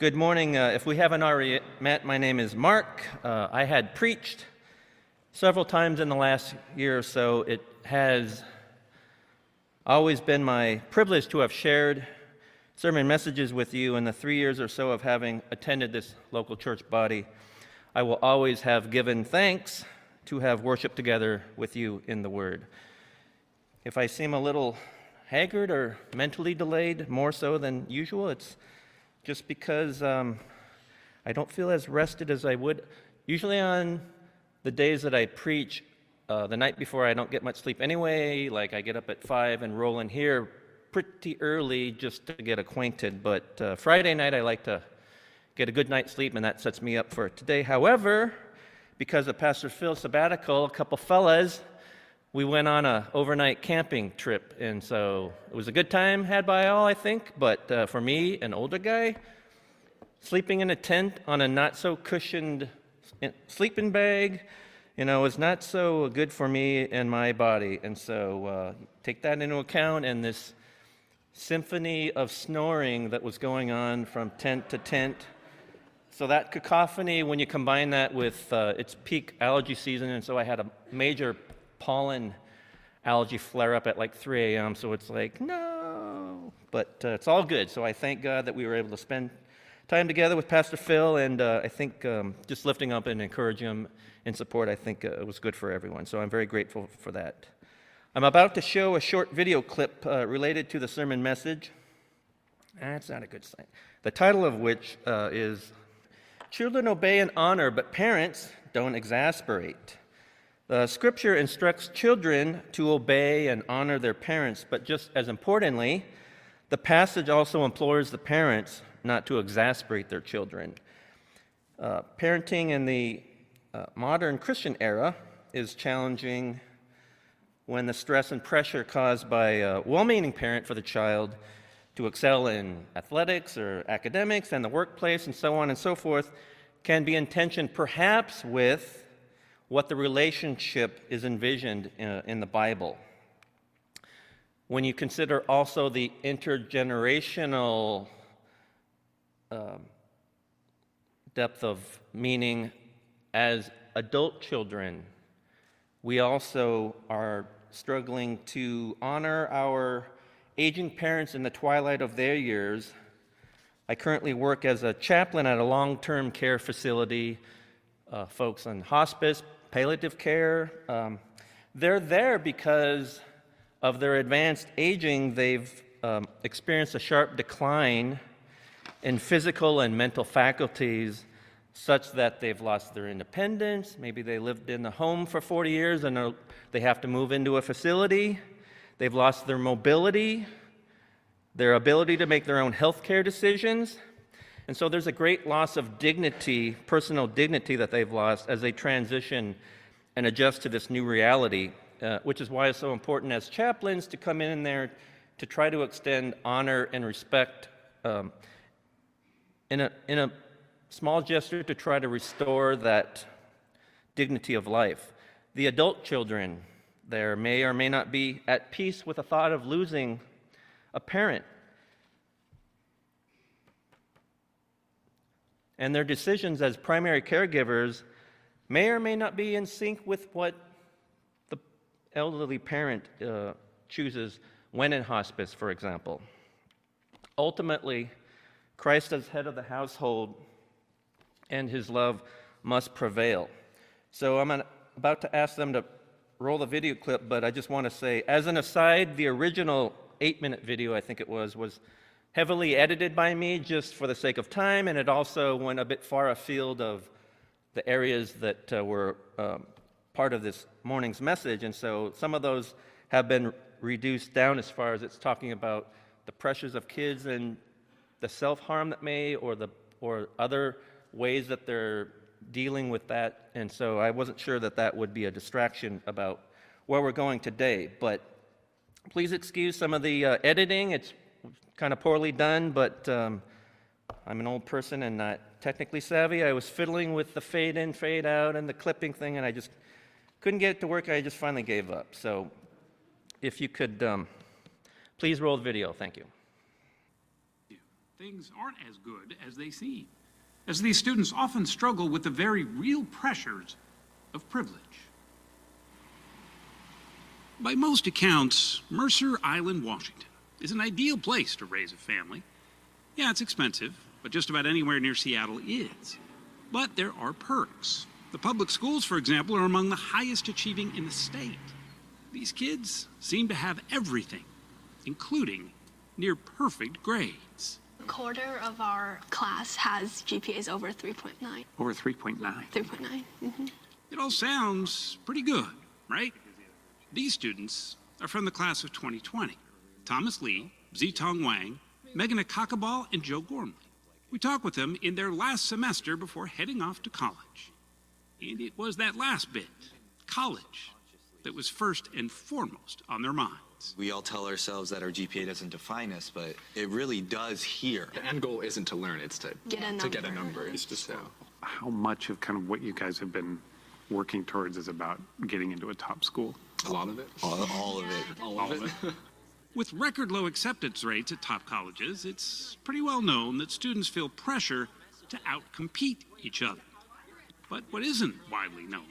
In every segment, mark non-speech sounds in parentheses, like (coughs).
Good morning. Uh, if we haven't already met, my name is Mark. Uh, I had preached several times in the last year or so. It has always been my privilege to have shared sermon messages with you in the three years or so of having attended this local church body. I will always have given thanks to have worshiped together with you in the Word. If I seem a little haggard or mentally delayed, more so than usual, it's just because um, I don't feel as rested as I would. Usually, on the days that I preach, uh, the night before, I don't get much sleep anyway. Like, I get up at 5 and roll in here pretty early just to get acquainted. But uh, Friday night, I like to get a good night's sleep, and that sets me up for today. However, because of Pastor Phil's sabbatical, a couple fellas we went on a overnight camping trip, and so it was a good time had by all, I think. But uh, for me, an older guy, sleeping in a tent on a not so cushioned sleeping bag, you know, was not so good for me and my body. And so uh, take that into account, and this symphony of snoring that was going on from tent to tent. So that cacophony, when you combine that with uh, its peak allergy season, and so I had a major pollen algae flare up at like 3 a.m. So it's like, no. But uh, it's all good. So I thank God that we were able to spend time together with Pastor Phil. And uh, I think um, just lifting up and encouraging him in support, I think uh, was good for everyone. So I'm very grateful for that. I'm about to show a short video clip uh, related to the sermon message. That's not a good sign. The title of which uh, is Children Obey and Honor, but Parents Don't Exasperate. The scripture instructs children to obey and honor their parents, but just as importantly, the passage also implores the parents not to exasperate their children. Uh, parenting in the uh, modern Christian era is challenging when the stress and pressure caused by a well meaning parent for the child to excel in athletics or academics and the workplace and so on and so forth can be in tension perhaps with what the relationship is envisioned in, the Bible. When you consider also the intergenerational uh, depth of meaning as adult children, we also are struggling to honor our aging parents in the twilight of their years. I currently work as a chaplain at a long term care facility, uh, folks on hospice, palliative care. Um, they're there because of their advanced aging, they've um, experienced a sharp decline in physical and mental faculties such that they've lost their independence. Maybe they lived in the home for 40 years and they have to move into a facility. They've lost their mobility, their ability to make their own health care decisions. And so there's a great loss of dignity, personal dignity that they've lost as they transition and adjust to this new reality, uh, which is why it's so important as chaplains to come in there to try to extend honor and respect um, in, a, in a small gesture to try to restore that dignity of life. The adult children there may or may not be at peace with the thought of losing a parent and their decisions as primary caregivers may or may not be in sync with what the elderly parent uh, chooses when in hospice, for example. Ultimately, Christ as head of the household and his love must prevail. So I'm about to ask them to roll the video clip, but I just want to say, as an aside, the original eight minute video, I think it was, was heavily edited by me just for the sake of time, and it also went a bit far afield of the areas that uh, were um, part of this morning's message. And so some of those have been reduced down as far as it's talking about the pressures of kids and the self harm that may, or, the, or other ways that they're dealing with that. And so I wasn't sure that that would be a distraction about where we're going today. But please excuse some of the uh, editing. It's kind of poorly done, but um, I'm an old person and not technically savvy. I was fiddling with the fade in, fade out, and the clipping thing, and I just couldn't get it to work. I just finally gave up. So if you could um, please roll the video, thank you. things aren't as good as they seem, as these students often struggle with the very real pressures of privilege. By most accounts, Mercer Island, Washington, is an ideal place to raise a family. Yeah, it's expensive, but just about anywhere near Seattle is. But there are perks. The public schools, for example, are among the highest achieving in the state. These kids seem to have everything, including near perfect grades. A quarter of our class has GPAs over 3.9. Over 3.9. 3.9. hmm It all sounds pretty good, right? These students are from the class of 2020 Thomas Lee, Zitong Wang, Megan Akakabal, and Joe Gormley. We talked with them in their last semester before heading off to college. And it was that last bit, college, that was first and foremost on their minds. We all tell ourselves that our GPA doesn't define us, but it really does here. The end goal isn't to learn; it's to Get a to get a number. number. so how much of kind of what you guys have been working towards is about getting into a top school? a lot of it. All, all of it. All of it. (laughs) With record low acceptance rates at top colleges, it's pretty well known that students feel pressure to outcompete each other. But what isn't widely known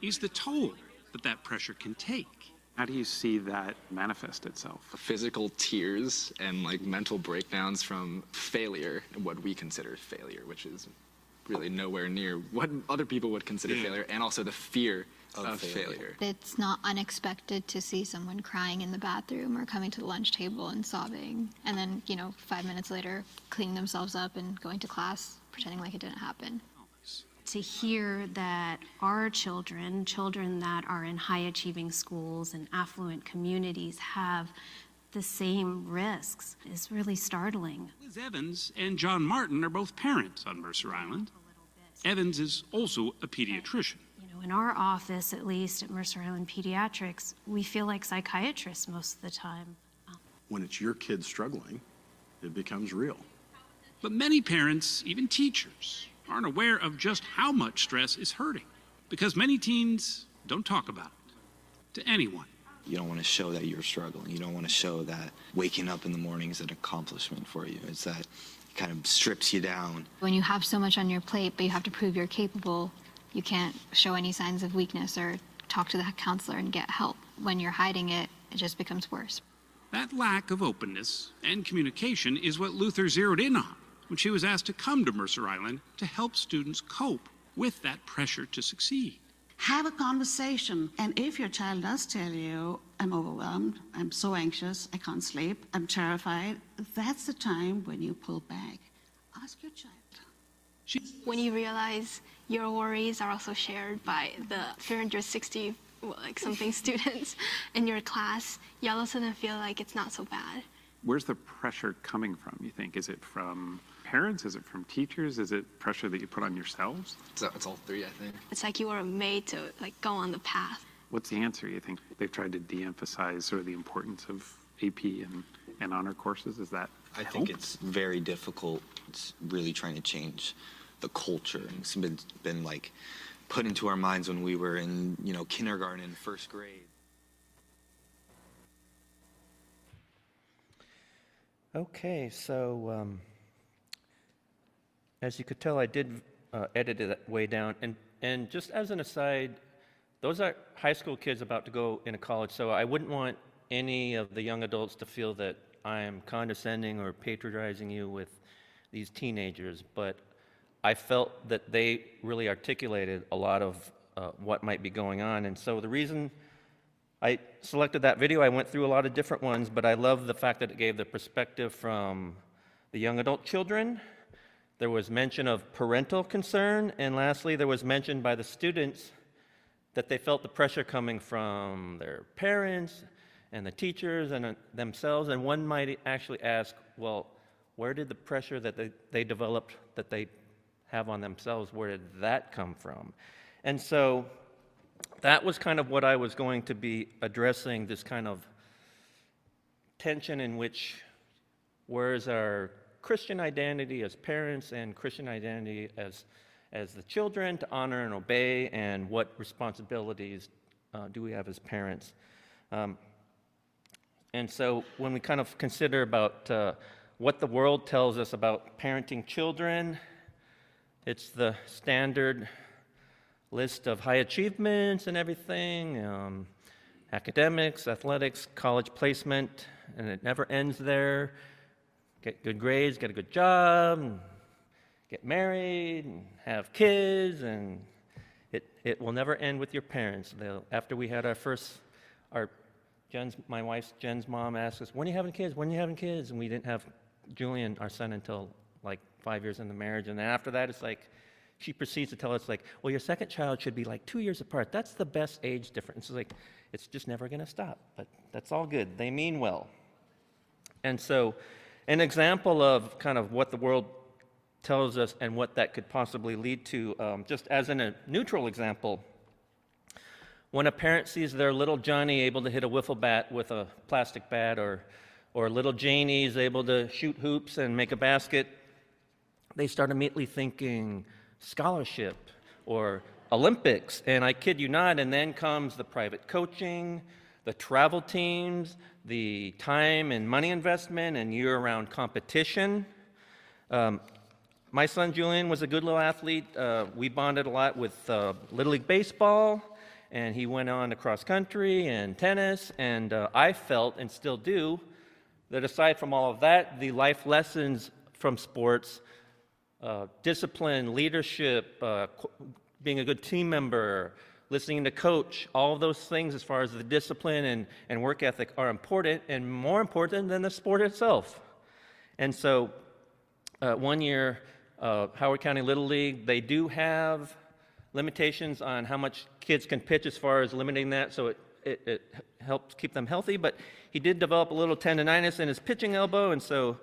is the toll that that pressure can take. How do you see that manifest itself? Physical tears and like mental breakdowns from failure, what we consider failure, which is really nowhere near what other people would consider failure, and also the fear Of of, failure. failure. It's not unexpected to see someone crying in the bathroom or coming to the lunch table and sobbing, and then, you know, five minutes later, cleaning themselves up and going to class, pretending like it didn't happen. to hear that our children, children that are in high achieving schools and affluent communities, have the same risks is really startling. Liz Evans and John Martin are both parents on Mercer Island. Evans is also a pediatrician. You know, in our office, at least at Mercer Island Pediatrics, we feel like psychiatrists most of the time. when it's your kid struggling, it becomes real. But many parents, even teachers, aren't aware of just how much stress is hurting because many teens don't talk about it to anyone. You don't want to show that you're struggling. You don't want to show that waking up in the morning is an accomplishment for you. It's that it kind of strips you down. When you have so much on your plate, but you have to prove you're capable, you can't show any signs of weakness or talk to the counselor and get help. When you're hiding it, it just becomes worse. That lack of openness and communication is what Luthar zeroed in on when she was asked to come to Mercer Island to help students cope with that pressure to succeed. Have a conversation. And if your child does tell you, I'm overwhelmed, I'm so anxious, I can't sleep, I'm terrified, that's the time when you pull back. Ask your child. She, When you realize your worries are also shared by the 360 well, like something (laughs) students in your class, you all of a sudden feel like it's not so bad. Where's the pressure coming from, you think? Is it from parents? Is it from teachers? Is it pressure that you put on yourselves? So it's all three, I think. It's like you were made to like go on the path. What's the answer? You think they've tried to de emphasize sort of the importance of AP and, and honor courses? Is that I think it's very difficult. It's really trying to change the culture. And it's been, been like put into our minds when we were in, you know, kindergarten and first grade. Okay, so um, as you could tell, I did uh, edit it way down. And, and just as an aside, those are high school kids about to go into college, so I wouldn't want any of the young adults to feel that I am condescending or patronizing you with these teenagers. But I felt that they really articulated a lot of uh, what might be going on. And so the reason I selected that video. I went through a lot of different ones, but I love the fact that it gave the perspective from the young adult children. There was mention of parental concern, and lastly, there was mention by the students that they felt the pressure coming from their parents and the teachers and uh, themselves. And one might actually ask, well, where did the pressure that they, they developed that they have on themselves, where did that come from? And so that was kind of what I was going to be addressing this kind of tension in which where is our Christian identity as parents and Christian identity as, as the children to honor and obey, and what responsibilities uh, do we have as parents? Um, and so when we kind of consider about uh, what the world tells us about parenting children. It's the standard list of high achievements and everything um, academics, athletics, college placement, and it never ends there. Get good grades, get a good job, get married, have kids, and it, it will never end with your parents. They'll, after we had our first, our Jen's, my wife's Jen's mom asked us, "When are you having kids? When are you having kids?" And we didn't have Julian, our son, until like five years in the marriage. And then after that, it's like she proceeds to tell us, like, "Well, your second child should be like two years apart. That's the best age difference." It's like it's just never going to stop. But that's all good. They mean well. And so, an example of kind of what the world tells us and what that could possibly lead to, um, just as in a neutral example, when a parent sees their little Johnny able to hit a wiffle bat with a plastic bat, or, or little Janie is able to shoot hoops and make a basket, they start immediately thinking scholarship or Olympics. And I kid you not, and then comes the private coaching, the travel teams, the time and money investment, and year round competition. Um, my son Julian was a good little athlete. Uh, we bonded a lot with uh, Little League Baseball and he went on to cross country and tennis. And uh, I felt, and still do, that aside from all of that, the life lessons from sports, uh, discipline, leadership, uh, being a good team member, listening to coach, all those things as far as the discipline and, and work ethic are important and more important than the sport itself. And so, uh, one year, uh, Howard County Little League, they do have limitations on how much kids can pitch as far as limiting that, so it, it, it, helps keep them healthy. But he did develop a little tendonitis in his pitching elbow, and so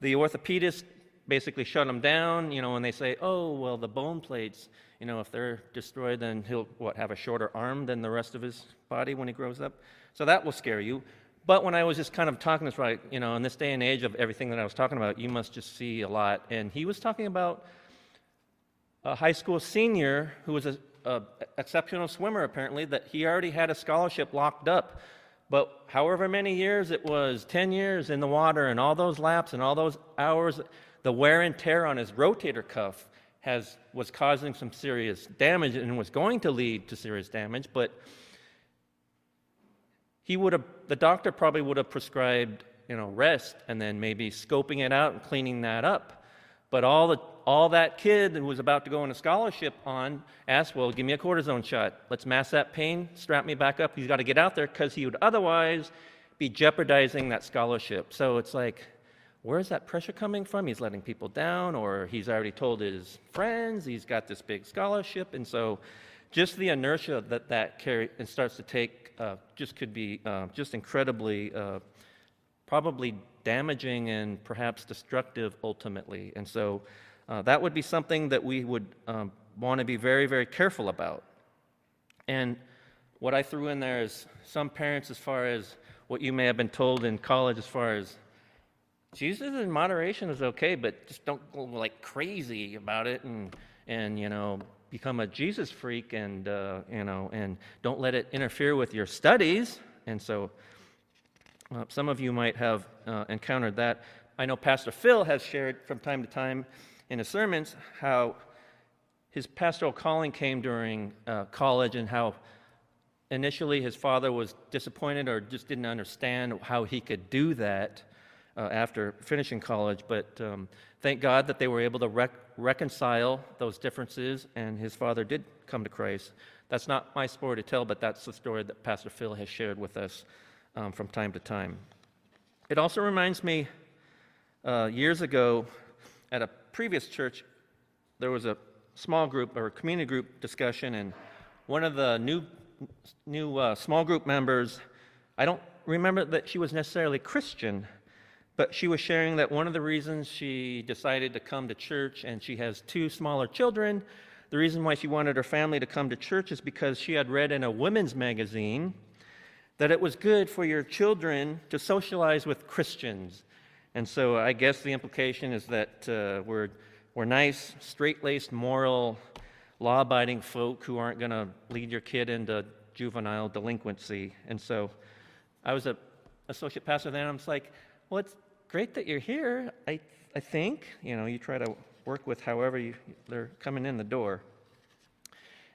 the orthopedist basically shut him down. You know, when they say, "Oh, well, the bone plates, you know, if they're destroyed, then he'll what have a shorter arm than the rest of his body when he grows up." So that will scare you. But when I was just kind of talking this right, you know, in this day and age of everything that I was talking about, you must just see a lot. And he was talking about a high school senior who was an exceptional swimmer, apparently, that he already had a scholarship locked up. But however many years it was 10 years in the water and all those laps and all those hours, the wear and tear on his rotator cuff has, was causing some serious damage and was going to lead to serious damage. But he would have, the doctor probably would have prescribed, you know, rest and then maybe scoping it out and cleaning that up. But all, the, all that kid who was about to go on a scholarship on asked, Well, give me a cortisone shot. Let's mask that pain, strap me back up. He's got to get out there because he would otherwise be jeopardizing that scholarship. So it's like, where's that pressure coming from? He's letting people down, or he's already told his friends he's got this big scholarship. And so just the inertia that that carry and starts to take uh, just could be uh, just incredibly, uh, probably damaging and perhaps destructive ultimately. And so uh, that would be something that we would um, want to be very, very careful about. And what I threw in there is some parents, as far as what you may have been told in college, as far as Jesus in moderation is okay, but just don't go like crazy about it and, and you know, become a Jesus freak and, uh, you know, and don't let it interfere with your studies. And so uh, some of you might have uh, encountered that. I know Pastor Phil has shared from time to time in his sermons how his pastoral calling came during uh, college and how initially his father was disappointed or just didn't understand how he could do that uh, after finishing college. But um, thank God that they were able to rec- reconcile those differences, and his father did come to Christ. That's not my story to tell, but that's the story that Pastor Phil has shared with us um, from time to time. It also reminds me uh, years ago at a previous church, there was a small group or community group discussion, and one of the new, new uh, small group members, I don't remember that she was necessarily Christian, but she was sharing that one of the reasons she decided to come to church, and she has two smaller children, the reason why she wanted her family to come to church is because she had read in a women's magazine that it was good for your children to socialize with Christians. And so I guess the implication is that uh, we're, we're nice, straight laced, moral, law abiding folk who aren't going to lead your kid into juvenile delinquency. And so I was a associate pastor then. I was like, well, it's great that you're here. I, I think, you know, you try to work with however you, they're coming in the door.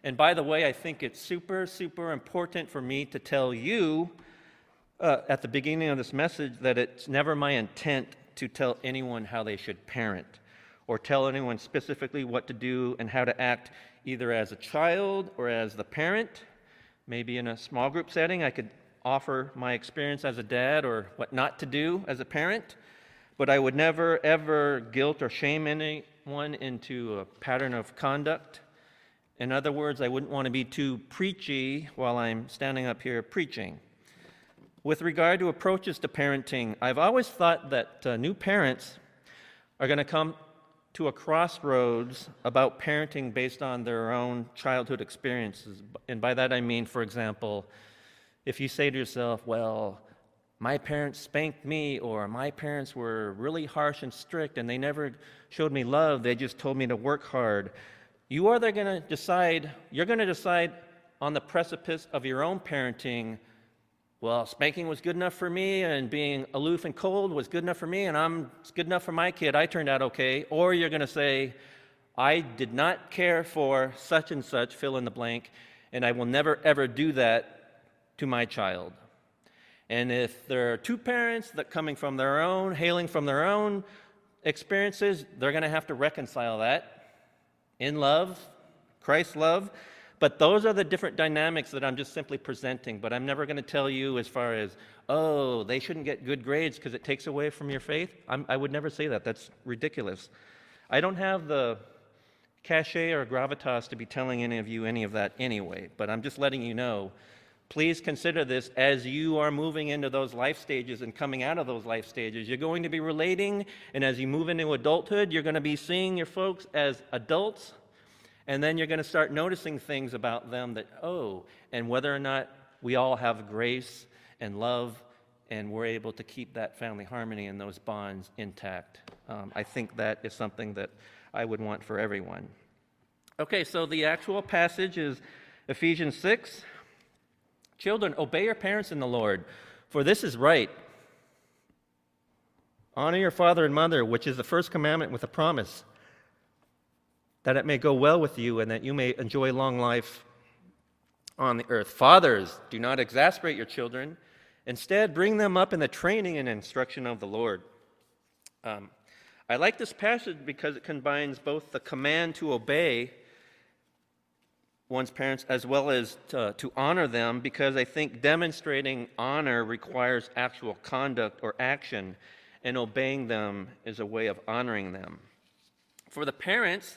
And by the way, I think it's super, super important for me to tell you uh, at the beginning of this message that it's never my intent to tell anyone how they should parent or tell anyone specifically what to do and how to act either as a child or as the parent. Maybe in a small group setting, I could offer my experience as a dad or what not to do as a parent, but I would never, ever guilt or shame anyone into a pattern of conduct. In other words, I wouldn't want to be too preachy while I'm standing up here preaching. With regard to approaches to parenting, I've always thought that uh, new parents are going to come to a crossroads about parenting based on their own childhood experiences. And by that I mean, for example, if you say to yourself, well, my parents spanked me, or my parents were really harsh and strict and they never showed me love, they just told me to work hard. You are going to decide, you're going to decide on the precipice of your own parenting well, spanking was good enough for me, and being aloof and cold was good enough for me, and I'm good enough for my kid. I turned out okay. Or you're going to say, I did not care for such and such, fill in the blank, and I will never ever do that to my child. And if there are two parents that coming from their own, hailing from their own experiences, they're going to have to reconcile that in love, Christ's love, but those are the different dynamics that I'm just simply presenting. But I'm never going to tell you as far as, oh, they shouldn't get good grades because it takes away from your faith. I'm, i would never say that. That's ridiculous. I don't have the cachet or gravitas to be telling any of you any of that anyway. But I'm just letting you know. Please consider this as you are moving into those life stages and coming out of those life stages. You're going to be relating, and as you move into adulthood, you're going to be seeing your folks as adults and then you're going to start noticing things about them that, oh, and whether or not we all have grace and love and we're able to keep that family harmony and those bonds intact. Um, I think that is something that I would want for everyone. Okay, so the actual passage is Ephesians 6. Children, obey your parents in the Lord, for this is right. Honor your father and mother, which is the first commandment with a promise that it may go well with you and that you may enjoy long life on the earth. Fathers, do not exasperate your children. Instead, bring them up in the training and instruction of the Lord. Um, I like this passage because it combines both the command to obey one's parents as well as to, to, honor them because I think demonstrating honor requires actual conduct or action, and obeying them is a way of honoring them. For the parents,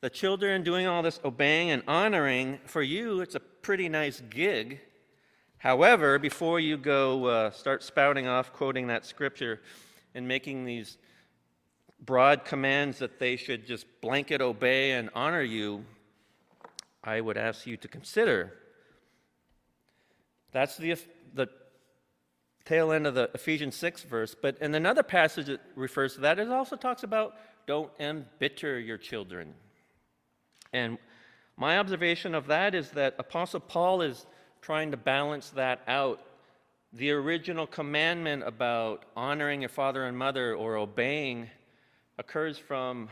the children doing all this obeying and honoring, for you, it's a pretty nice gig. However, before you go uh, start spouting off, quoting that scripture, and making these broad commands that they should just blanket obey and honor you, I would ask you to consider. That's the, the tail end of the Ephesians 6 verse. But in another passage that refers to that, it also talks about don't embitter your children. And my observation of that is that Apostle Paul is trying to balance that out. The original commandment about honoring your father and mother or obeying occurs from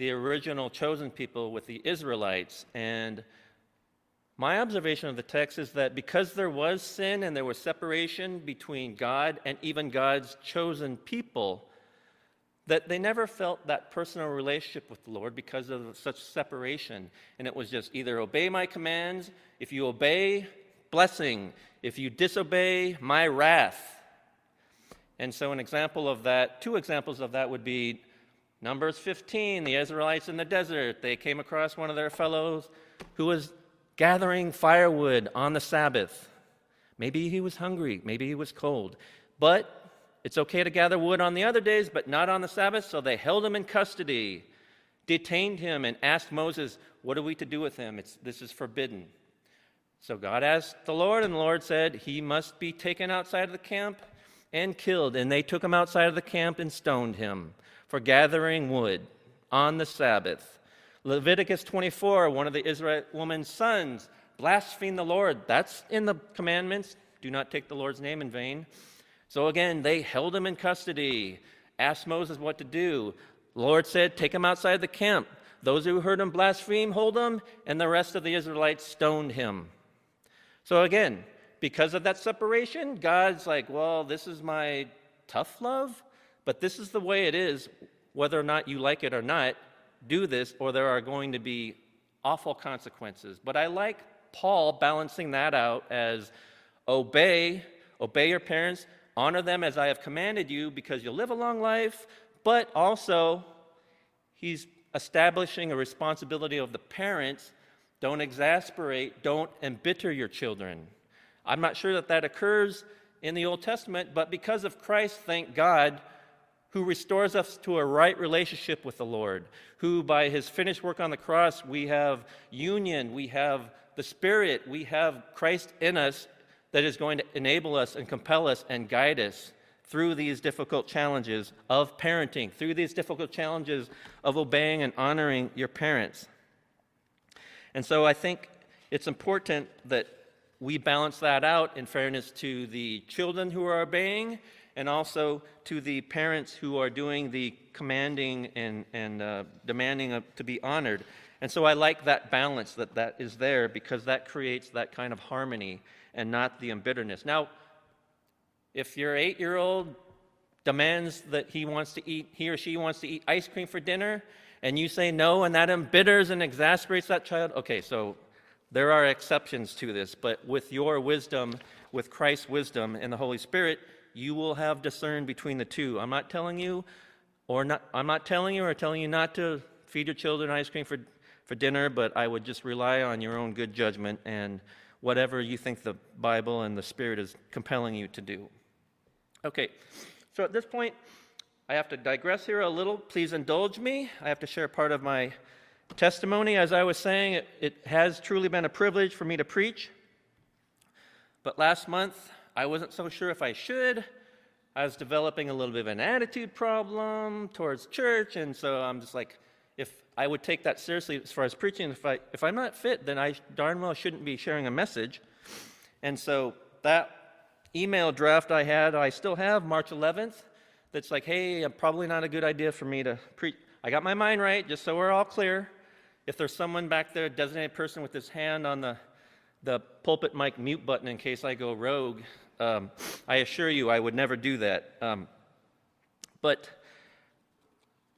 the original chosen people with the Israelites. And my observation of the text is that because there was sin and there was separation between God and even God's chosen people, that they never felt that personal relationship with the Lord because of such separation. And it was just either obey my commands, if you obey, blessing, if you disobey, my wrath. And so, an example of that, two examples of that would be Numbers 15, the Israelites in the desert. They came across one of their fellows who was gathering firewood on the Sabbath. Maybe he was hungry, maybe he was cold. But it's okay to gather wood on the other days, but not on the Sabbath. So they held him in custody, detained him, and asked Moses, What are we to do with him? It's, this is forbidden. So God asked the Lord, and the Lord said, He must be taken outside of the camp and killed. And they took him outside of the camp and stoned him for gathering wood on the Sabbath. Leviticus 24, one of the Israel woman's sons blasphemed the Lord. That's in the commandments. Do not take the Lord's name in vain. So again, they held him in custody, asked Moses what to do. The Lord said, Take him outside the camp. Those who heard him blaspheme, hold him, and the rest of the Israelites stoned him. So again, because of that separation, God's like, Well, this is my tough love, but this is the way it is, whether or not you like it or not. Do this, or there are going to be awful consequences. But I like Paul balancing that out as obey, obey your parents, honor them as I have commanded you because you'll live a long life, but also he's establishing a responsibility of the parents. Don't exasperate, don't embitter your children. I'm not sure that that occurs in the Old Testament, but because of Christ, thank God, who restores us to a right relationship with the Lord, who by his finished work on the cross, we have union, we have the Spirit, we have Christ in us that is going to enable us and compel us and guide us through these difficult challenges of parenting, through these difficult challenges of obeying and honoring your parents. And so I think it's important that we balance that out in fairness to the children who are obeying and also to the parents who are doing the commanding and, and uh, demanding of, to be honored. And so I like that balance that that is there because that creates that kind of harmony and not the embitterness. Now, if your eight year old demands that he wants to eat, he or she wants to eat ice cream for dinner, and you say no, and that embitters and exasperates that child, okay, so there are exceptions to this, but with your wisdom, with Christ's wisdom and the Holy Spirit, you will have discerned between the two. I'm not telling you, or not, I'm not telling you or telling you not to feed your children ice cream for, for dinner, but I would just rely on your own good judgment and whatever you think the Bible and the Spirit is compelling you to do. Okay, so at this point, I have to digress here a little. Please indulge me. I have to share part of my testimony. As I was saying, it, it has truly been a privilege for me to preach. But last month, I wasn't so sure if I should. I was developing a little bit of an attitude problem towards church, and so I'm just like, if I would take that seriously as far as preaching, if, I, if I'm not fit, then I darn well shouldn't be sharing a message. And so that email draft I had, I still have March 11th, that's like, hey, uh, probably not a good idea for me to preach. I got my mind right, just so we're all clear. If there's someone back there, designated person with his hand on the, the pulpit mic mute button in case I go rogue, um, I assure you I would never do that. Um, but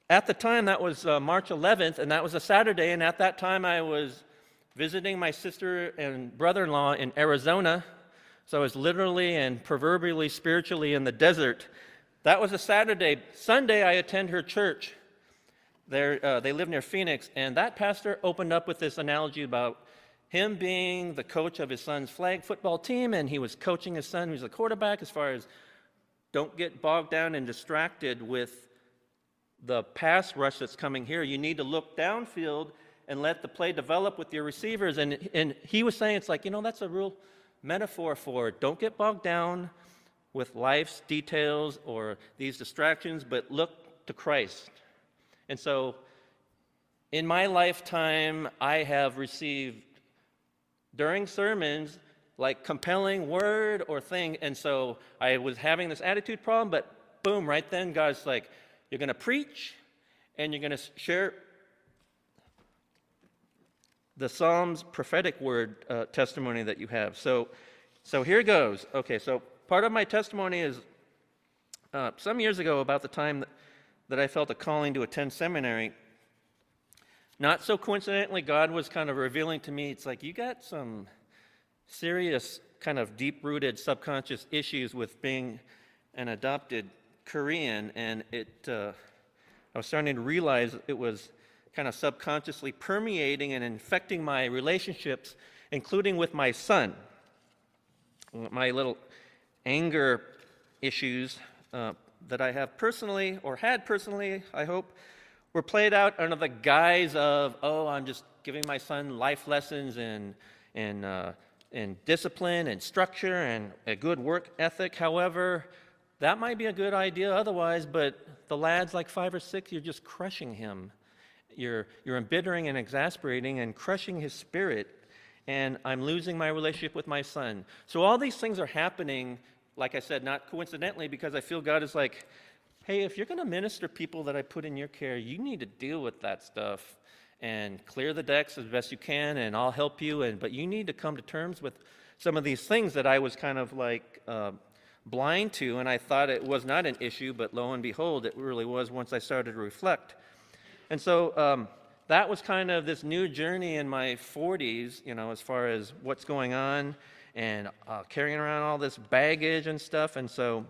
at the time, that was uh, March 11th, and that was a Saturday, and at that time I was visiting my sister and brother in law in Arizona. So I was literally and proverbially spiritually in the desert. That was a Saturday. Sunday, I attend her church. Uh, they live near Phoenix, and that pastor opened up with this analogy about him being the coach of his son's flag football team, and he was coaching his son, who's a quarterback, as far as don't get bogged down and distracted with the pass rush that's coming here. You need to look downfield and let the play develop with your receivers. And, and he was saying, it's like, you know, that's a real metaphor for don't get bogged down with life's details or these distractions, but look to Christ. And so, in my lifetime, I have received during sermons like compelling word or thing. And so I was having this attitude problem, but boom, right then, God's like, you're going to preach and you're going to share the Psalms prophetic word uh, testimony that you have. So, so here goes. Okay, so part of my testimony is uh, some years ago, about the time that, that I felt a calling to attend seminary. Not so coincidentally, God was kind of revealing to me, it's like, you got some serious, kind of deep rooted subconscious issues with being an adopted Korean. And it, uh, I was starting to realize it was kind of subconsciously permeating and infecting my relationships, including with my son. My little anger issues uh, that I have personally, or had personally, I hope, were played out under the guise of, oh, I'm just giving my son life lessons and, and, uh, and discipline and structure and a good work ethic. However, that might be a good idea otherwise, but the lad's like five or six, you're just crushing him. You're, you're embittering and exasperating and crushing his spirit, and I'm losing my relationship with my son. So all these things are happening like I said, not coincidentally, because I feel God is like, hey, if you're going to minister people that I put in your care, you need to deal with that stuff and clear the decks as best you can, and I'll help you. And but you need to come to terms with some of these things that I was kind of like uh, blind to, and I thought it was not an issue, but lo and behold, it really was once I started to reflect. And so um, that was kind of this new journey in my 40s, you know, as far as what's going on and uh, carrying around all this baggage and stuff. And so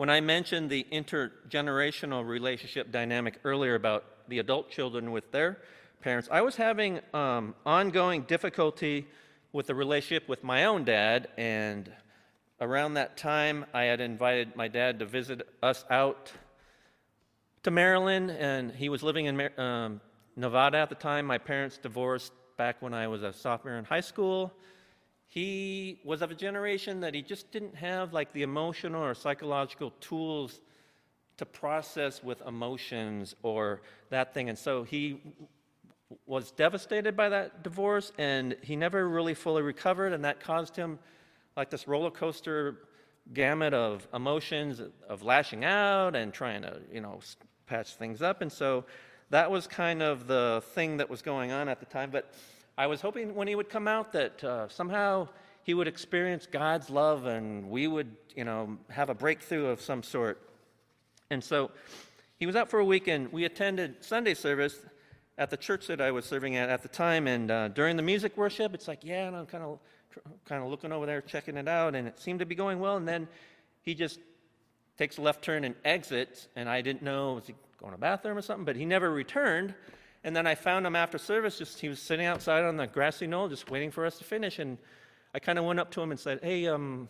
when I mentioned the intergenerational relationship dynamic earlier about the adult children with their parents, I was having um, ongoing difficulty with the relationship with my own dad. And around that time, I had invited my dad to visit us out to Maryland, and he was living in um, Nevada at the time. My parents divorced back when I was a sophomore in high school. He was of a generation that he just didn't have like the emotional or psychological tools to process with emotions or that thing. And so he was devastated by that divorce and he never really fully recovered, and that caused him like this roller coaster gamut of emotions of lashing out and trying to, you know, patch things up. And so that was kind of the thing that was going on at the time. But I was hoping when he would come out that uh, somehow he would experience God's love and we would, you know, have a breakthrough of some sort. And so he was out for a week and we attended Sunday service at the church that I was serving at at the time. And uh, during the music worship, it's like, yeah, and I'm kind of kind of looking over there, checking it out, and it seemed to be going well. And then he just takes a left turn and exits, and I didn't know was he going to the bathroom or something, but he never returned. And then I found him after service, just he was sitting outside on the grassy knoll, just waiting for us to finish. And I kind of went up to him and said, "Hey, um,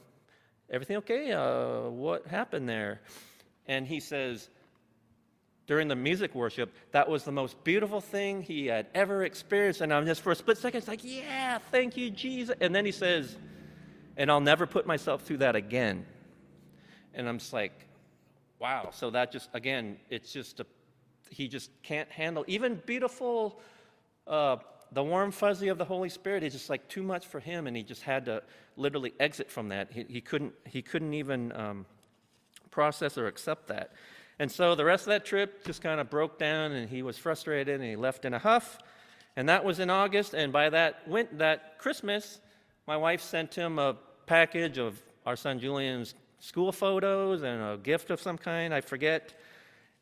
everything okay? Uh, what happened there?" And he says, during the music worship, that was the most beautiful thing he had ever experienced. And I'm just for a split second, it's like, "Yeah, thank you, Jesus." And then he says, "And I'll never put myself through that again." And I'm just like, wow. So that just, again, it's just a, he just can't handle, even beautiful, uh, the warm fuzzy of the Holy Spirit is just like too much for him, and he just had to literally exit from that. He, he couldn't, he couldn't even um, process or accept that. And so the rest of that trip just kind of broke down, and he was frustrated, and he left in a huff. And that was in August, and by that, went, that Christmas, my wife sent him a package of our son Julian's school photos and a gift of some kind, I forget.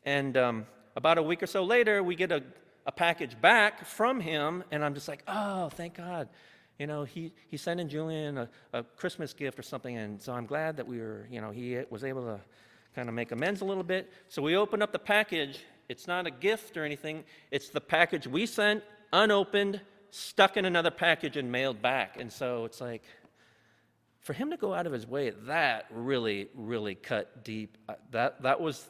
And um, about a week or so later, we get a, a package back from him, and I'm just like, oh, thank God. You know, he, he sent in Julian a, a Christmas gift or something, and so I'm glad that we were, you know, he was able to kind of make amends a little bit. So we open up the package. It's not a gift or anything, it's the package we sent, unopened, stuck in another package, and mailed back. And so it's like, for him to go out of his way, that really, really cut deep. Uh, that, that was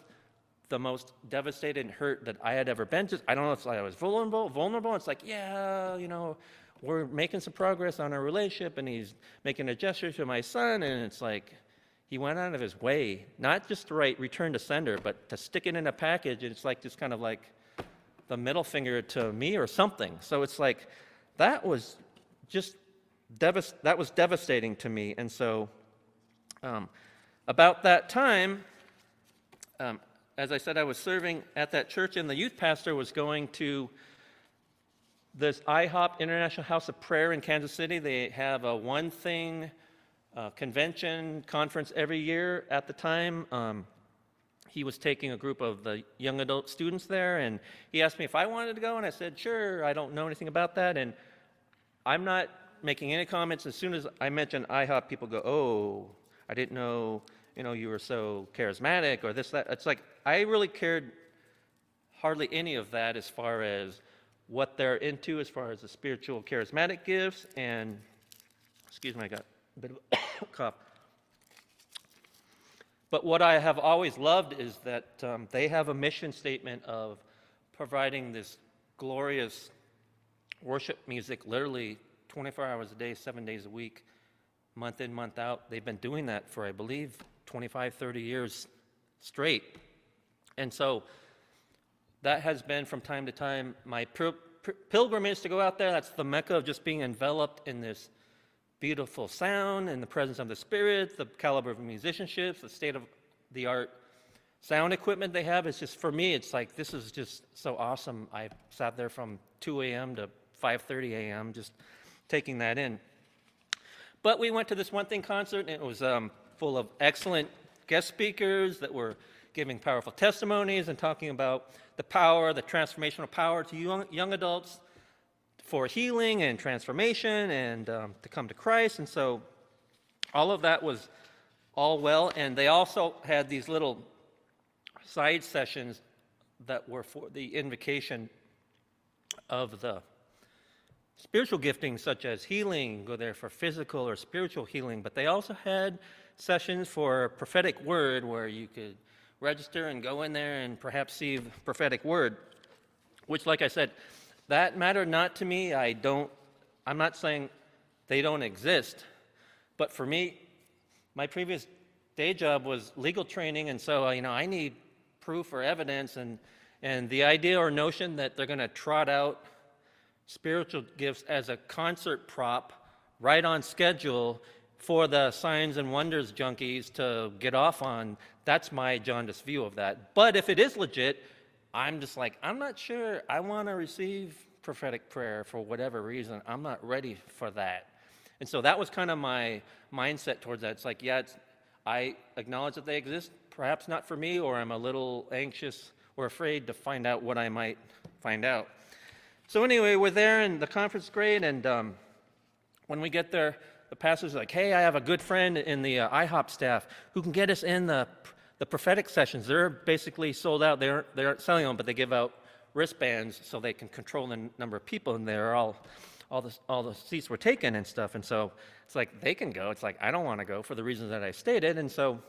the most devastated and hurt that I had ever been. Just, I don't know if I was vulnerable, vulnerable. It's like, yeah, you know, we're making some progress on our relationship, and he's making a gesture to my son, and it's like he went out of his way, not just to write return to sender, but to stick it in a package, and it's like just kind of like the middle finger to me or something. So it's like that was just devast- that was devastating to me. And so, um, about that time, um, as I said, I was serving at that church, and the youth pastor was going to this IHOP International House of Prayer in Kansas City. They have a one thing uh, convention conference every year at the time. Um, he was taking a group of the young adult students there, and he asked me if I wanted to go, and I said, sure, I don't know anything about that. And I'm not making any comments. As soon as I mention IHOP, people go, "Oh, I didn't know, you know, you were so charismatic or this that." It's like I really cared hardly any of that as far as what they're into, as far as the spiritual charismatic gifts. And excuse me, I got a bit of a (coughs) cough. But what I have always loved is that um, they have a mission statement of providing this glorious worship music literally 24 hours a day, seven days a week, month in, month out. They've been doing that for, I believe, 25, 30 years straight. And so that has been from time to time my pilgrimage to go out there. That's the mecca of just being enveloped in this beautiful sound and the presence of the Spirit, the caliber of musicianships, the state of the art sound equipment they have. It's just, for me, it's like, this is just so awesome. I sat there from 2 a.m. to 5.30 a.m. just taking that in. But we went to this One Thing concert, and it was um, full of excellent guest speakers that were giving powerful testimonies and talking about the power, the transformational power to young, young adults for healing and transformation and um, to come to Christ. And so all of that was all well. And they also had these little side sessions that were for the invocation of the spiritual giftings, such as healing, go there for physical or spiritual healing. But they also had sessions for prophetic word where you could register and go in there and perhaps see prophetic word, which, like I said, that mattered not to me. I don't, I'm not saying they don't exist, but for me, my previous day job was legal training, and so, you know, I need proof or evidence, and, and the idea or notion that they're going to trot out spiritual gifts as a concert prop right on schedule for the signs and wonders junkies to get off on. That's my jaundiced view of that. But if it is legit, I'm just like, I'm not sure I want to receive prophetic prayer for whatever reason. I'm not ready for that. And so that was kind of my mindset towards that. It's like, yeah, it's, I acknowledge that they exist, perhaps not for me, or I'm a little anxious or afraid to find out what I might find out. So, anyway, we're there, and the conference great. And um, when we get there, the pastor's like, hey, I have a good friend in the uh, IHOP staff who can get us in the, the prophetic sessions. They're basically sold out. They aren't, they aren't selling them, but they give out wristbands so they can control the n- number of people in there. All, all, the, all the seats were taken and stuff. And so it's like, they can go. It's like, I don't want to go for the reasons that I stated. And so,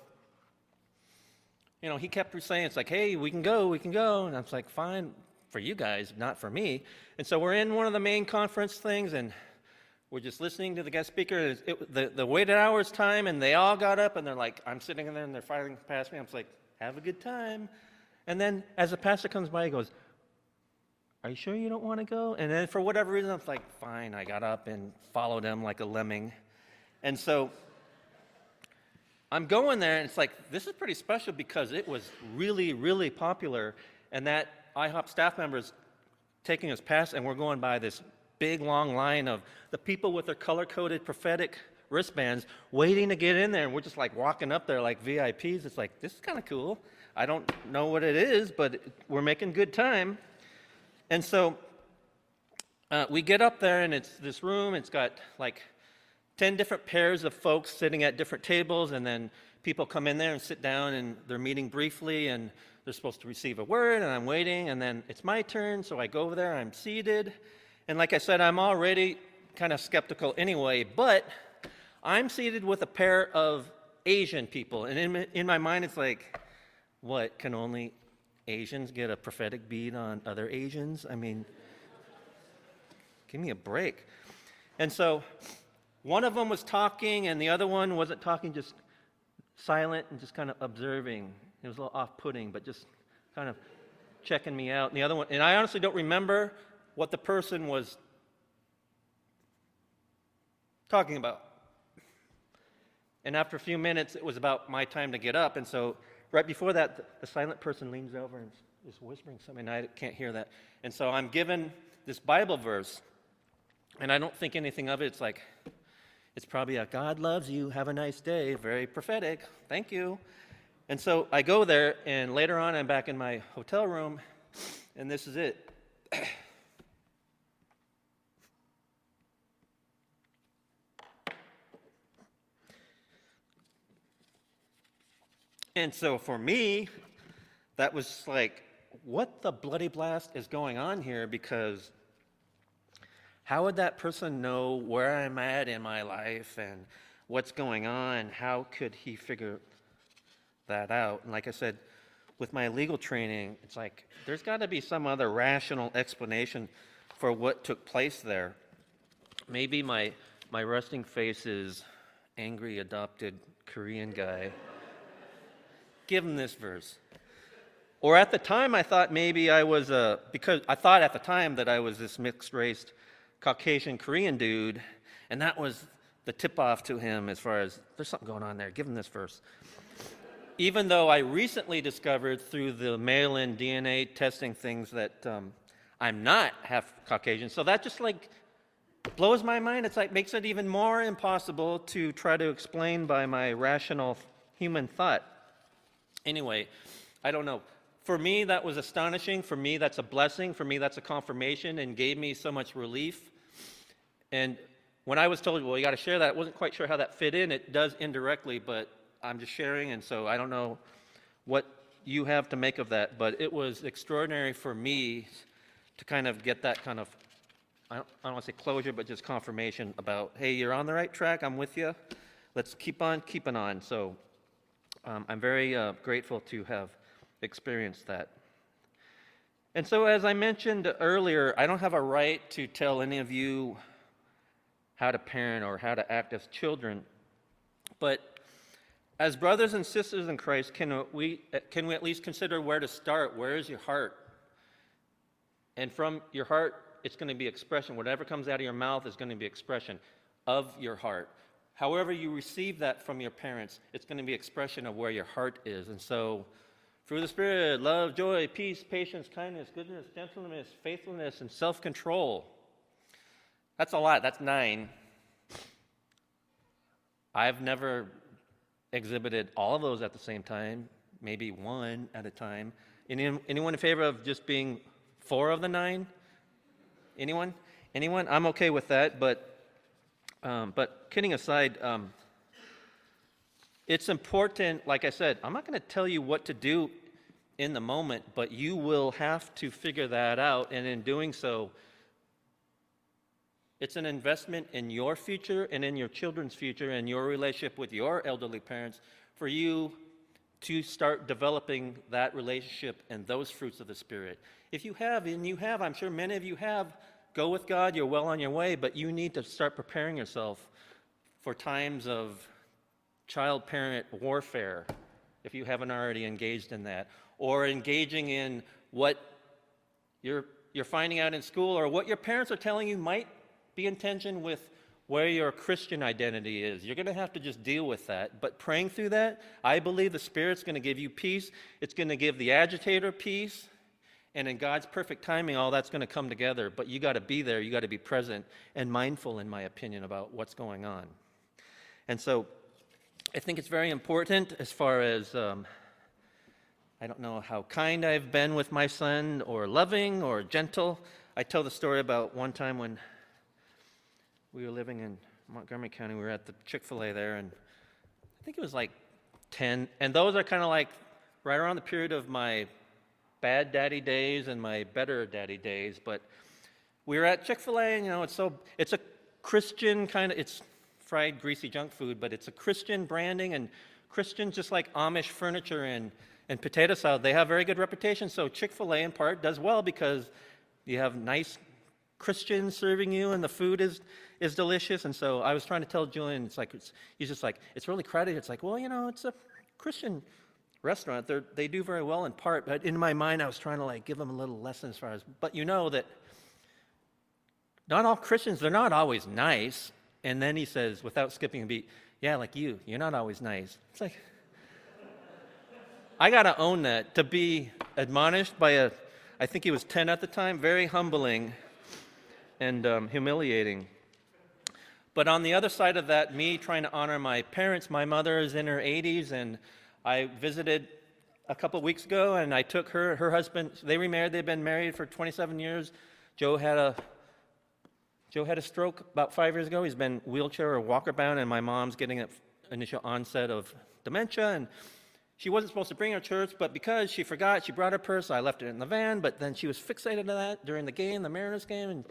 you know, he kept saying, it's like, hey, we can go, we can go. And I was like, fine, for you guys, not for me. And so we're in one of the main conference things, and we're just listening to the guest speaker. It, it, the, the waited hours time, and they all got up, and they're like, I'm sitting in there, and they're filing past me. I'm like, have a good time. And then as the pastor comes by, he goes, Are you sure you don't want to go? And then for whatever reason, I'm like, Fine. I got up and followed him like a lemming. And so I'm going there, and it's like, this is pretty special because it was really, really popular. And that IHOP staff member is taking us past, and we're going by this big long line of the people with their color coded prophetic wristbands waiting to get in there. And we're just like walking up there like VIPs. It's like, this is kind of cool. I don't know what it is, but we're making good time. And so uh, we get up there, and it's this room. It's got like 10 different pairs of folks sitting at different tables, and then people come in there and sit down, and they're meeting briefly, and they're supposed to receive a word, and I'm waiting, and then it's my turn, so I go over there, I'm seated. And like I said, I'm already kind of skeptical anyway, but I'm seated with a pair of Asian people. And in, in my mind, it's like, what? Can only Asians get a prophetic bead on other Asians? I mean, give me a break. And so one of them was talking, and the other one wasn't talking, just silent and just kind of observing. It was a little off putting, but just kind of checking me out. And the other one, and I honestly don't remember what the person was talking about. And after a few minutes, it was about my time to get up. And so, right before that, the silent person leans over and is whispering something. I can't hear that. And so, I'm given this Bible verse, and I don't think anything of it. It's like, it's probably a God loves you, have a nice day, very prophetic, thank you. And so I go there, and later on, I'm back in my hotel room, and this is it. (clears throat) and so for me, that was like, what the bloody blast is going on here? Because how would that person know where I'm at in my life and what's going on? How could he figure that out. And like I said, with my legal training, it's like there's got to be some other rational explanation for what took place there. Maybe my my resting face is angry adopted Korean guy. Give him this verse. Or at the time, I thought maybe I was a, because I thought at the time that I was this mixed race Caucasian Korean dude, and that was the tip off to him as far as there's something going on there. Give him this verse. Even though I recently discovered through the mail in DNA testing things that um, I'm not half Caucasian. So that just like blows my mind. It's like makes it even more impossible to try to explain by my rational human thought. Anyway, I don't know. For me, that was astonishing. For me, that's a blessing. For me, that's a confirmation and gave me so much relief. And when I was told, well, you got to share that, I wasn't quite sure how that fit in. It does indirectly, but I'm just sharing, and so I don't know what you have to make of that. But it was extraordinary for me to kind of get that kind of, I don't, I don't want to say closure, but just confirmation about, hey, you're on the right track. I'm with you. Let's keep on keeping on. So um, I'm very uh, grateful to have experienced that. And so, as I mentioned earlier, I don't have a right to tell any of you how to parent or how to act as children. But as brothers and sisters in Christ, can we, can we at least consider where to start? Where is your heart? And from your heart, it's going to be expression. Whatever comes out of your mouth is going to be expression of your heart. However, you receive that from your parents, it's going to be expression of where your heart is. And so, through the Spirit, love, joy, peace, patience, kindness, goodness, gentleness, faithfulness, and self control. That's a lot. That's nine. I've never exhibited all of those at the same time, maybe one at a time. Any, anyone in favor of just being four of the nine? Anyone? Anyone? I'm okay with that, but, um, but kidding aside, um, it's important, like I said, I'm not going to tell you what to do in the moment, but you will have to figure that out, and in doing so, it's an investment in your future and in your children's future and your relationship with your elderly parents for you to start developing that relationship and those fruits of the Spirit. If you have, and you have, I'm sure many of you have, go with God, you're well on your way, but you need to start preparing yourself for times of child parent warfare if you haven't already engaged in that, or engaging in what you're, you're finding out in school or what your parents are telling you might be in tension with where your Christian identity is. You're going to have to just deal with that. But praying through that, I believe the Spirit's going to give you peace. It's going to give the agitator peace. And in God's perfect timing, all that's going to come together. But you got to be there. You got to be present and mindful, in my opinion, about what's going on. And so I think it's very important as far as um, I don't know how kind I've been with my son, or loving, or gentle. I tell the story about one time when we were living in Montgomery County. We were at the Chick fil A there, and I think it was like 10. And those are kind of like right around the period of my bad daddy days and my better daddy days. But we were at Chick fil A, and you know, it's so, it's a Christian kind of, it's fried, greasy junk food, but it's a Christian branding, and Christians, just like Amish furniture and, and potato salad, they have very good reputation. So Chick fil A, in part, does well because you have nice Christians serving you, and the food is is delicious. And so I was trying to tell Julian, it's like, it's, he's just like, it's really crowded. It's like, well, you know, it's a Christian restaurant. They're, they do very well in part, but in my mind, I was trying to like give them a little lesson as far as, but you know that not all Christians, they're not always nice. And then he says, without skipping a beat, yeah, like you, you're not always nice. It's like, I got to own that. To be admonished by a, I think he was 10 at the time, very humbling and um, humiliating. But on the other side of that, me trying to honor my parents, my mother is in her 80s, and I visited a couple weeks ago, and I took her, her husband, they remarried, they've been married for 27 years. Joe had a Joe had a stroke about five years ago. He's been wheelchair or walker bound, and my mom's getting an initial onset of dementia. And she wasn't supposed to bring her to church, but because she forgot, she brought her purse. I left it in the van, but then she was fixated on that during the game, the Mariners game, and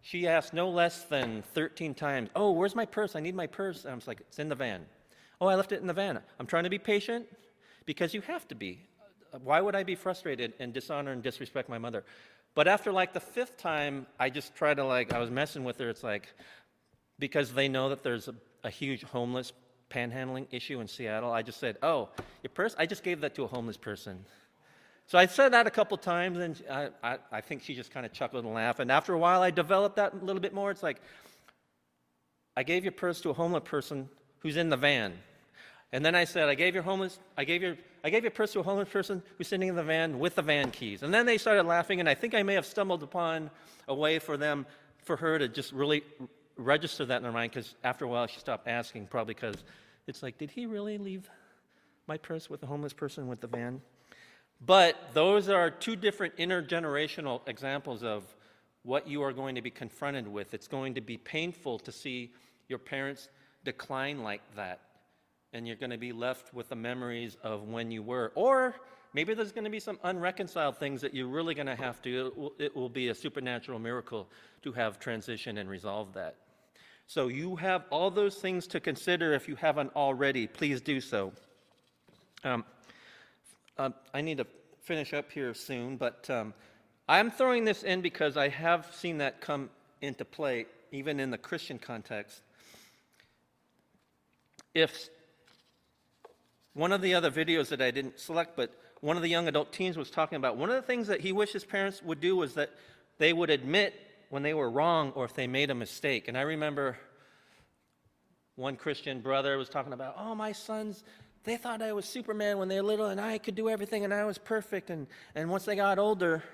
she asked no less than 13 times, Oh, where's my purse? I need my purse. And I was like, It's in the van. Oh, I left it in the van. I'm trying to be patient because you have to be. Why would I be frustrated and dishonor and disrespect my mother? But after like the fifth time, I just tried to like, I was messing with her. It's like, because they know that there's a, a huge homeless panhandling issue in Seattle, I just said, Oh, your purse? I just gave that to a homeless person. So I said that a couple times, and I, I, I think she just kind of chuckled and laughed. And after a while, I developed that a little bit more. It's like, I gave your purse to a homeless person who's in the van. And then I said, I gave your homeless, I gave your, I gave your purse to a homeless person who's sitting in the van with the van keys. And then they started laughing, and I think I may have stumbled upon a way for them, for her to just really register that in her mind, because after a while she stopped asking, probably because it's like, did he really leave my purse with the homeless person with the van? But those are two different intergenerational examples of what you are going to be confronted with. It's going to be painful to see your parents decline like that. And you're going to be left with the memories of when you were. Or maybe there's going to be some unreconciled things that you're really going to have to, it will, be a supernatural miracle to have transition and resolve that. So you have all those things to consider if you haven't already. Please do so. Um, um, I need to finish up here soon, but um, I'm throwing this in because I have seen that come into play, even in the Christian context. If one of the other videos that I didn't select, but one of the young adult teens was talking about one of the things that he wished his parents would do was that they would admit when they were wrong or if they made a mistake. And I remember one Christian brother was talking about, oh, my sons, they thought I was Superman when they were little and I could do everything and I was perfect. And, and once they got older,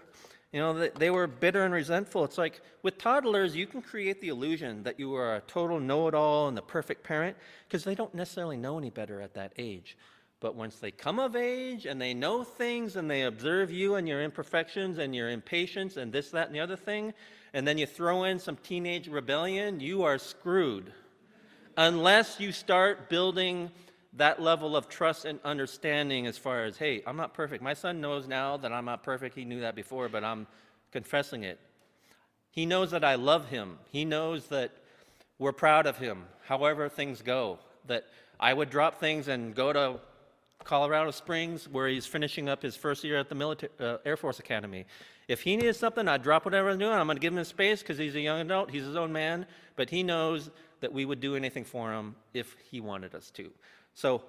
you know, they, they were bitter and resentful. It's like with toddlers, you can create the illusion that you are a total know it all and the perfect parent because they don't necessarily know any better at that age. But once they come of age and they know things and they observe you and your imperfections and your impatience and this, that, and the other thing, and then you throw in some teenage rebellion, you are screwed. Unless you start building that level of trust and understanding as far as, hey, I'm not perfect. My son knows now that I'm not perfect. He knew that before, but I'm confessing it. He knows that I love him. He knows that we're proud of him, however things go. That I would drop things and go to Colorado Springs, where he's finishing up his first year at the military, uh, Air Force Academy. If he needs something, I'd drop whatever I'm doing. I'm going to give him space because he's a young adult. He's his own man. But he knows that we would do anything for him if he wanted us to. So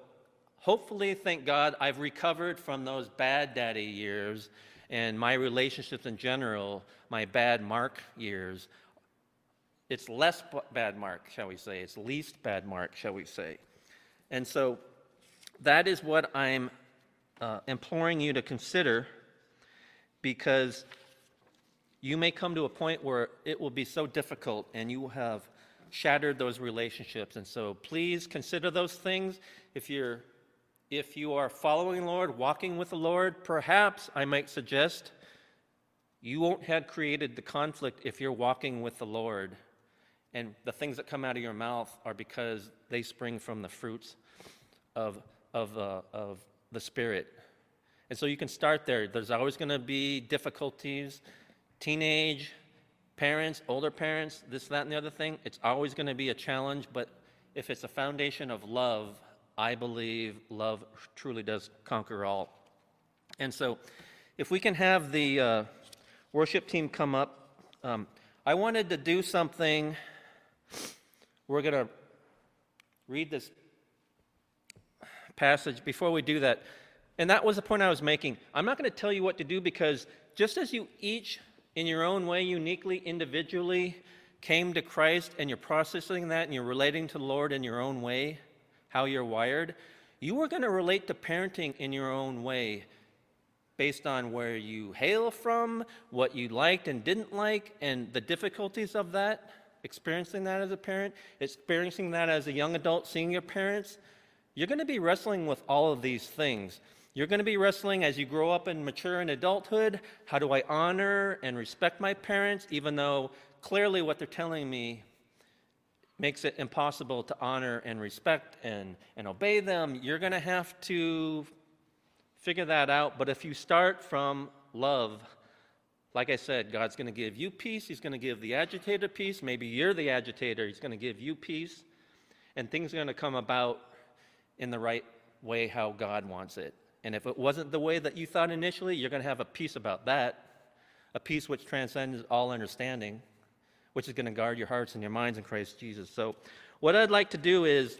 hopefully, thank God, I've recovered from those bad daddy years and my relationships in general, my bad Mark years. It's less bad Mark, shall we say. It's least bad Mark, shall we say. And so that is what I'm uh, imploring you to consider because you may come to a point where it will be so difficult and you have shattered those relationships. And so please consider those things. If you're if you are following the Lord, walking with the Lord, perhaps I might suggest you won't have created the conflict if you're walking with the Lord. And the things that come out of your mouth are because they spring from the fruits of, of, uh, of the Spirit. And so you can start there. There's always going to be difficulties, teenage, parents, older parents, this, that, and the other thing, it's always going to be a challenge, but if it's a foundation of love, I believe love truly does conquer all. And so, if we can have the uh, worship team come up, um, I wanted to do something. We're going to read this passage. Before we do that, and that was the point I was making. I'm not going to tell you what to do because just as you each in your own way, uniquely, individually, came to Christ and you're processing that and you're relating to the Lord in your own way, how you're wired, you are going to relate to parenting in your own way based on where you hail from, what you liked and didn't like, and the difficulties of that, experiencing that as a parent, experiencing that as a young adult, seeing your parents. You're going to be wrestling with all of these things. You're going to be wrestling as you grow up and mature in adulthood. How do I honor and respect my parents, even though clearly what they're telling me makes it impossible to honor and respect and, and obey them? You're going to have to figure that out. But if you start from love, like I said, God's going to give you peace. He's going to give the agitator peace. Maybe you're the agitator. He's going to give you peace. And things are going to come about in the right way how God wants it. And if it wasn't the way that you thought initially, you're going to have a peace about that, a peace which transcends all understanding, which is going to guard your hearts and your minds in Christ Jesus. So, what I'd like to do is,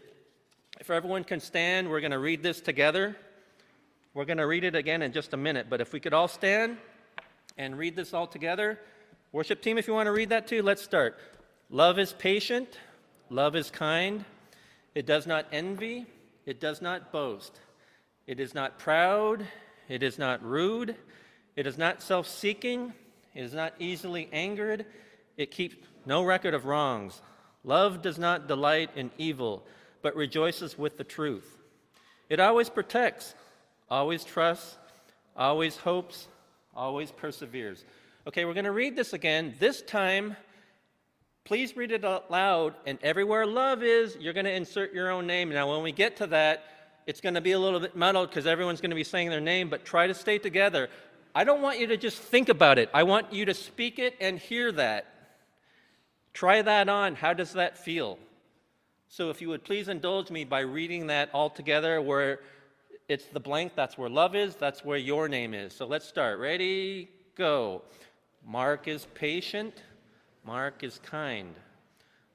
if everyone can stand, we're going to read this together. We're going to read it again in just a minute, but if we could all stand and read this all together. Worship team, if you want to read that too, let's start. Love is patient, Love is kind. It does not envy. It does not boast. It is not proud. It is not rude. It is not self seeking. It is not easily angered. It keeps no record of wrongs. Love does not delight in evil, but rejoices with the truth. It always protects, always trusts, always hopes, always perseveres. Okay, we're going to read this again. This time, please read it out loud, and everywhere love is, you're going to insert your own name. Now, when we get to that, it's going to be a little bit muddled because everyone's going to be saying their name, but try to stay together. I don't want you to just think about it. I want you to speak it and hear that. Try that on. How does that feel? So, if you would please indulge me by reading that all together, where it's the blank, that's where love is, that's where your name is. So, let's start. Ready? Go. Mark is patient. Mark is kind.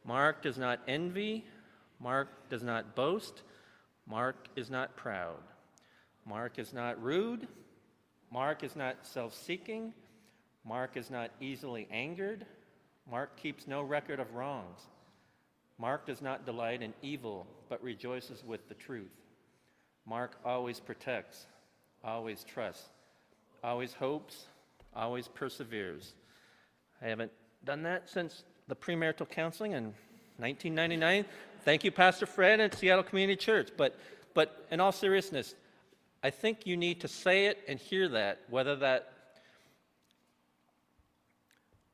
Mark does not envy. Mark does not boast. Mark is not proud. Mark is not rude. Mark is not self seeking. Mark is not easily angered. Mark keeps no record of wrongs. Mark does not delight in evil, but rejoices with the truth. Mark always protects, always trusts, always hopes, always perseveres. I haven't done that since the premarital counseling in 1999. Thank you, Pastor Fred at Seattle Community Church. But, but in all seriousness, I think you need to say it and hear that, whether that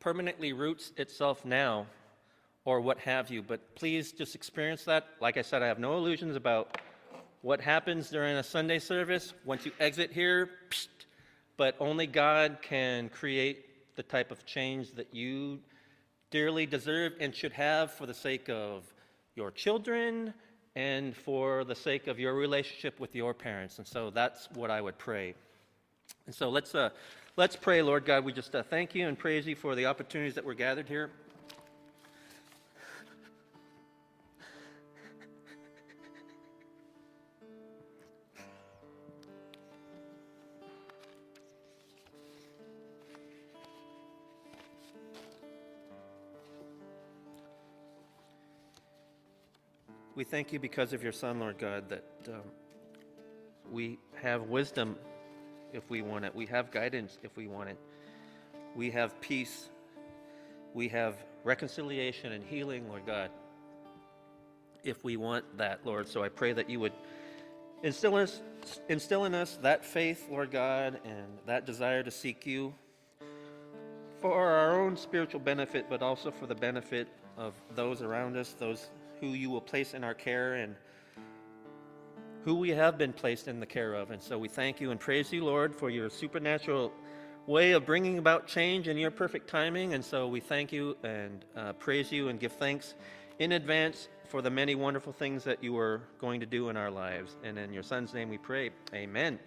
permanently roots itself now or what have you. But please just experience that. Like I said, I have no illusions about what happens during a Sunday service once you exit here, but only God can create the type of change that you dearly deserve and should have for the sake of your children and for the sake of your relationship with your parents. And so that's what I would pray. And so let's, uh, let's pray, Lord God. We just uh, thank you and praise you for the opportunities that we're gathered here. We thank you because of your Son, Lord God, that um, we have wisdom if we want it. We have guidance if we want it. We have peace. We have reconciliation and healing, Lord God, if we want that, Lord. So I pray that you would instill us, instill in us that faith, Lord God, and that desire to seek you for our own spiritual benefit, but also for the benefit of those around us, those who you will place in our care and who we have been placed in the care of. And so we thank you and praise you, Lord, for your supernatural way of bringing about change in your perfect timing. And so we thank you and uh, praise you and give thanks in advance for the many wonderful things that you are going to do in our lives. And in your Son's name we pray. Amen.